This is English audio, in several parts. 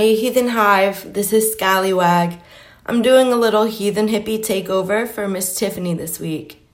Hey Heathen Hive, this is Scallywag. I'm doing a little heathen hippie takeover for Miss Tiffany this week.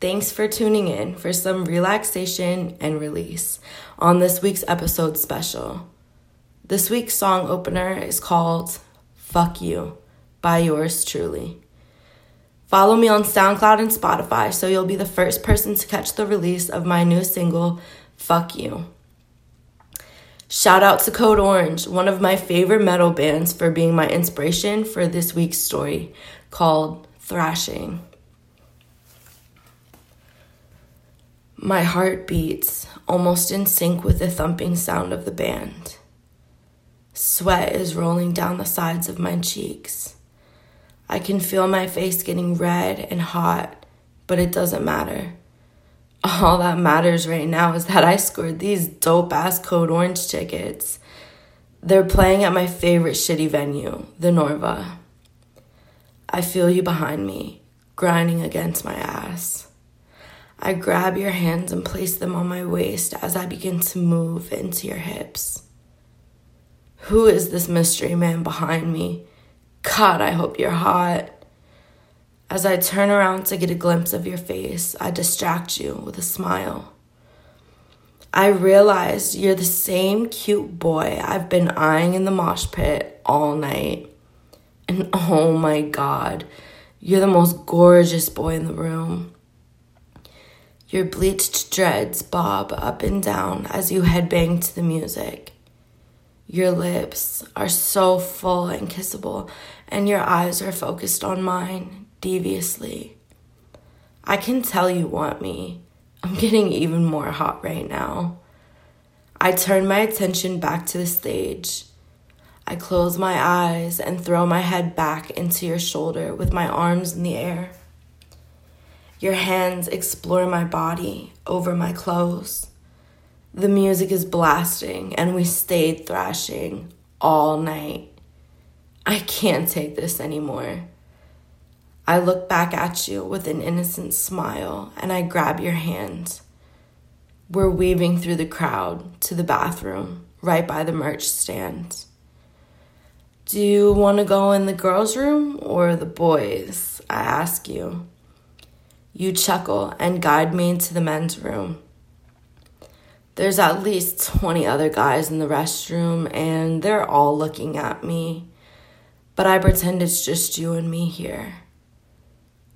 Thanks for tuning in for some relaxation and release on this week's episode special. This week's song opener is called Fuck You by yours truly. Follow me on SoundCloud and Spotify so you'll be the first person to catch the release of my new single, Fuck You. Shout out to Code Orange, one of my favorite metal bands, for being my inspiration for this week's story called Thrashing. My heart beats almost in sync with the thumping sound of the band. Sweat is rolling down the sides of my cheeks. I can feel my face getting red and hot, but it doesn't matter all that matters right now is that I scored these dope ass Code Orange tickets. They're playing at my favorite shitty venue, the Norva. I feel you behind me, grinding against my ass. I grab your hands and place them on my waist as I begin to move into your hips. Who is this mystery man behind me? God, I hope you're hot. As I turn around to get a glimpse of your face, I distract you with a smile. I realize you're the same cute boy I've been eyeing in the mosh pit all night. And oh my god, you're the most gorgeous boy in the room. Your bleached dreads bob up and down as you headbang to the music. Your lips are so full and kissable, and your eyes are focused on mine, deviously. I can tell you want me. I'm getting even more hot right now. I turn my attention back to the stage. I close my eyes and throw my head back into your shoulder with my arms in the air. Your hands explore my body over my clothes. The music is blasting, and we stayed thrashing all night. I can't take this anymore. I look back at you with an innocent smile and I grab your hand. We're weaving through the crowd to the bathroom right by the merch stand. Do you want to go in the girls' room or the boys? I ask you. You chuckle and guide me into the men's room. There's at least 20 other guys in the restroom, and they're all looking at me. But I pretend it's just you and me here.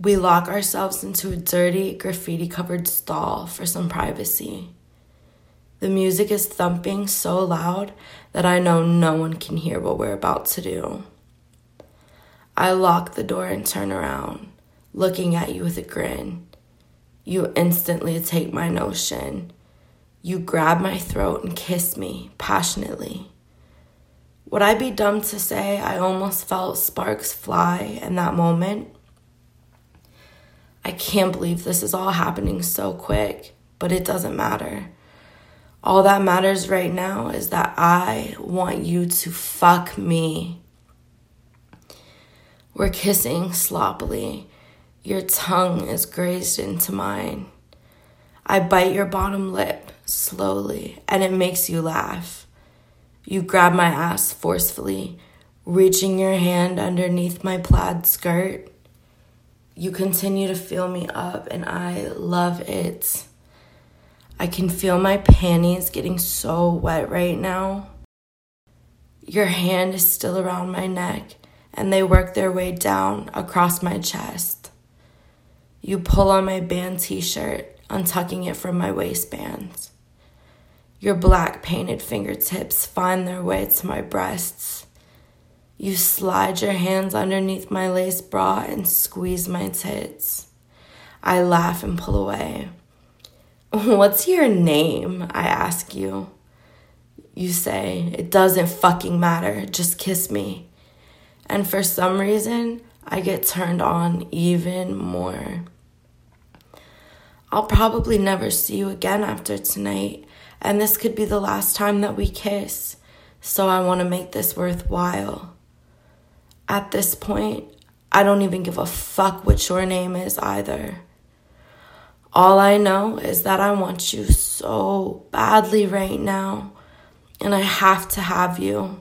We lock ourselves into a dirty, graffiti covered stall for some privacy. The music is thumping so loud that I know no one can hear what we're about to do. I lock the door and turn around, looking at you with a grin. You instantly take my notion. You grab my throat and kiss me passionately. Would I be dumb to say I almost felt sparks fly in that moment? I can't believe this is all happening so quick, but it doesn't matter. All that matters right now is that I want you to fuck me. We're kissing sloppily. Your tongue is grazed into mine. I bite your bottom lip slowly, and it makes you laugh. You grab my ass forcefully, reaching your hand underneath my plaid skirt. You continue to fill me up, and I love it. I can feel my panties getting so wet right now. Your hand is still around my neck, and they work their way down across my chest. You pull on my band t shirt, untucking it from my waistband. Your black painted fingertips find their way to my breasts. You slide your hands underneath my lace bra and squeeze my tits. I laugh and pull away. What's your name? I ask you. You say, It doesn't fucking matter, just kiss me. And for some reason, I get turned on even more. I'll probably never see you again after tonight, and this could be the last time that we kiss, so I want to make this worthwhile. At this point, I don't even give a fuck what your name is either. All I know is that I want you so badly right now, and I have to have you.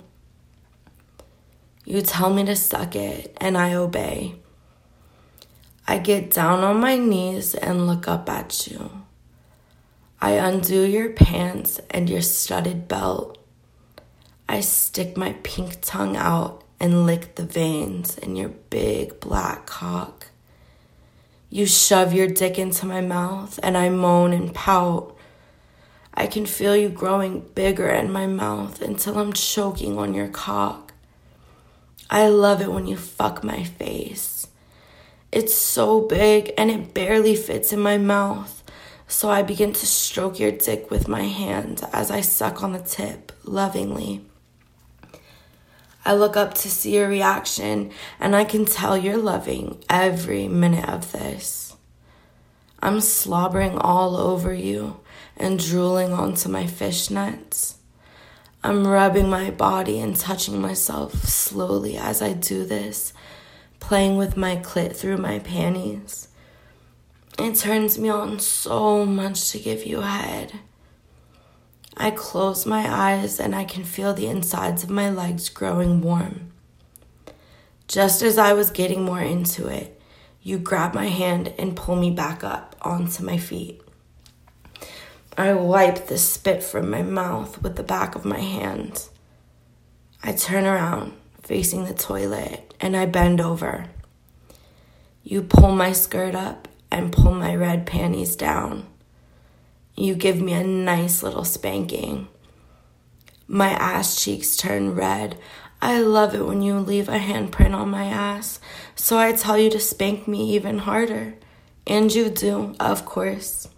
You tell me to suck it, and I obey. I get down on my knees and look up at you. I undo your pants and your studded belt. I stick my pink tongue out and lick the veins in your big black cock. You shove your dick into my mouth and I moan and pout. I can feel you growing bigger in my mouth until I'm choking on your cock. I love it when you fuck my face. It's so big and it barely fits in my mouth, so I begin to stroke your dick with my hand as I suck on the tip lovingly. I look up to see your reaction, and I can tell you're loving every minute of this. I'm slobbering all over you and drooling onto my fishnets. I'm rubbing my body and touching myself slowly as I do this, playing with my clit through my panties. It turns me on so much to give you head. I close my eyes and I can feel the insides of my legs growing warm. Just as I was getting more into it, you grab my hand and pull me back up onto my feet. I wipe the spit from my mouth with the back of my hand. I turn around, facing the toilet, and I bend over. You pull my skirt up and pull my red panties down. You give me a nice little spanking. My ass cheeks turn red. I love it when you leave a handprint on my ass, so I tell you to spank me even harder. And you do, of course.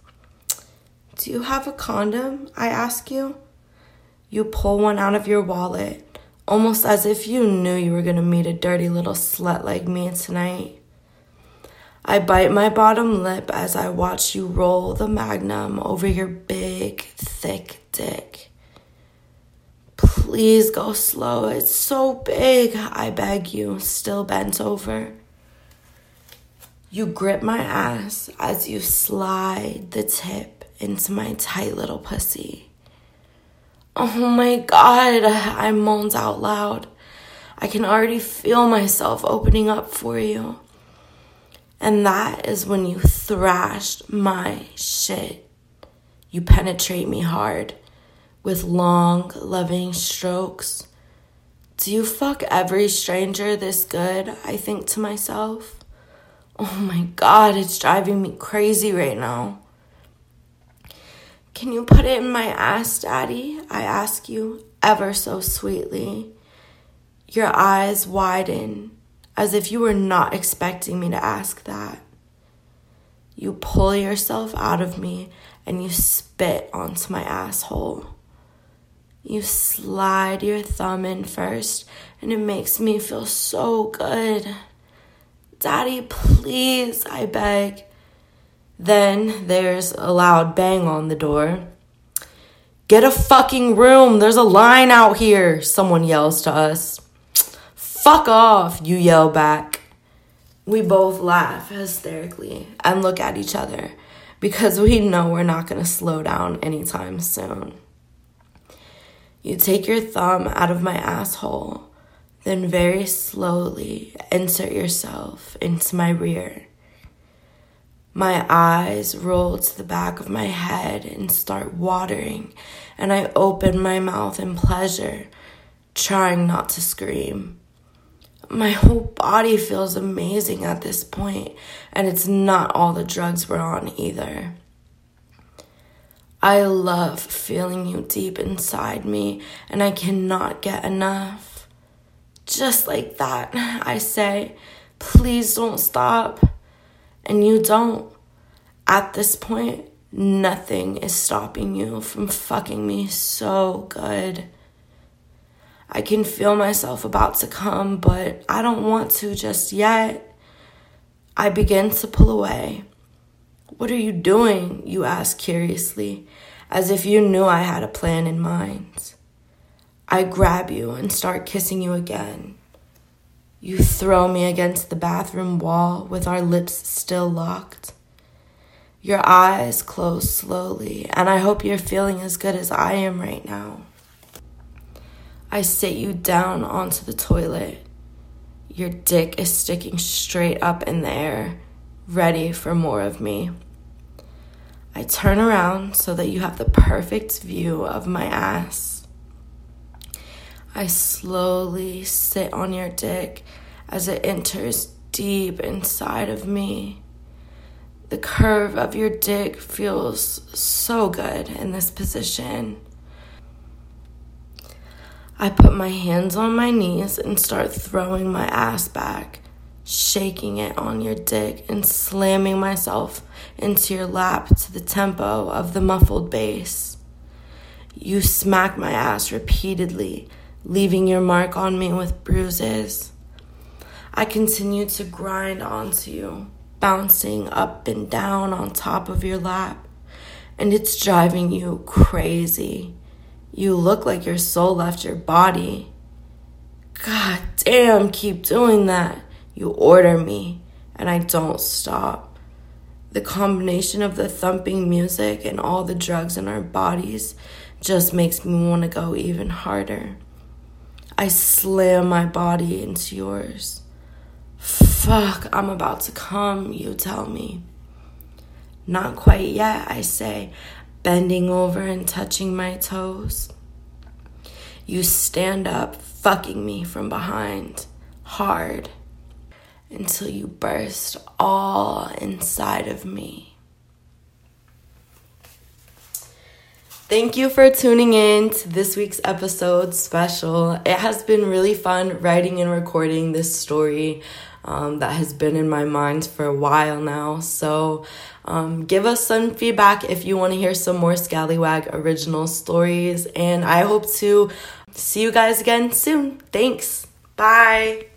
Do you have a condom? I ask you. You pull one out of your wallet, almost as if you knew you were gonna meet a dirty little slut like me tonight. I bite my bottom lip as I watch you roll the magnum over your big, thick dick. Please go slow. It's so big, I beg you, still bent over. You grip my ass as you slide the tip into my tight little pussy. Oh my god, I moaned out loud. I can already feel myself opening up for you. And that is when you thrashed my shit. You penetrate me hard with long, loving strokes. Do you fuck every stranger this good? I think to myself. Oh my god, it's driving me crazy right now. Can you put it in my ass, Daddy? I ask you ever so sweetly. Your eyes widen as if you were not expecting me to ask that. You pull yourself out of me and you spit onto my asshole. You slide your thumb in first, and it makes me feel so good. Daddy, please, I beg. Then there's a loud bang on the door. Get a fucking room, there's a line out here, someone yells to us. Fuck off, you yell back. We both laugh hysterically and look at each other because we know we're not going to slow down anytime soon. You take your thumb out of my asshole, then very slowly insert yourself into my rear. My eyes roll to the back of my head and start watering, and I open my mouth in pleasure, trying not to scream my whole body feels amazing at this point, and it's not all the drugs we're on either. I love feeling you deep inside me, and I cannot get enough. Just like that, I say, please don't stop. And you don't. At this point, nothing is stopping you from fucking me so good. I can feel myself about to come, but I don't want to just yet. I begin to pull away. What are you doing? You ask curiously, as if you knew I had a plan in mind. I grab you and start kissing you again. You throw me against the bathroom wall with our lips still locked. Your eyes close slowly, and I hope you're feeling as good as I am right now. I sit you down onto the toilet. Your dick is sticking straight up in the air, ready for more of me. I turn around so that you have the perfect view of my ass. I slowly sit on your dick as it enters deep inside of me. The curve of your dick feels so good in this position. I put my hands on my knees and start throwing my ass back, shaking it on your dick and slamming myself into your lap to the tempo of the muffled bass. You smack my ass repeatedly, leaving your mark on me with bruises. I continue to grind onto you, bouncing up and down on top of your lap, and it's driving you crazy. You look like your soul left your body. God damn, keep doing that. You order me, and I don't stop. The combination of the thumping music and all the drugs in our bodies just makes me want to go even harder. I slam my body into yours. Fuck, I'm about to come, you tell me. Not quite yet, I say, bending over and touching my toes. You stand up, fucking me from behind, hard, until you burst all inside of me. Thank you for tuning in to this week's episode special. It has been really fun writing and recording this story um, that has been in my mind for a while now. So, um, give us some feedback if you want to hear some more Scallywag original stories. And I hope to see you guys again soon. Thanks. Bye.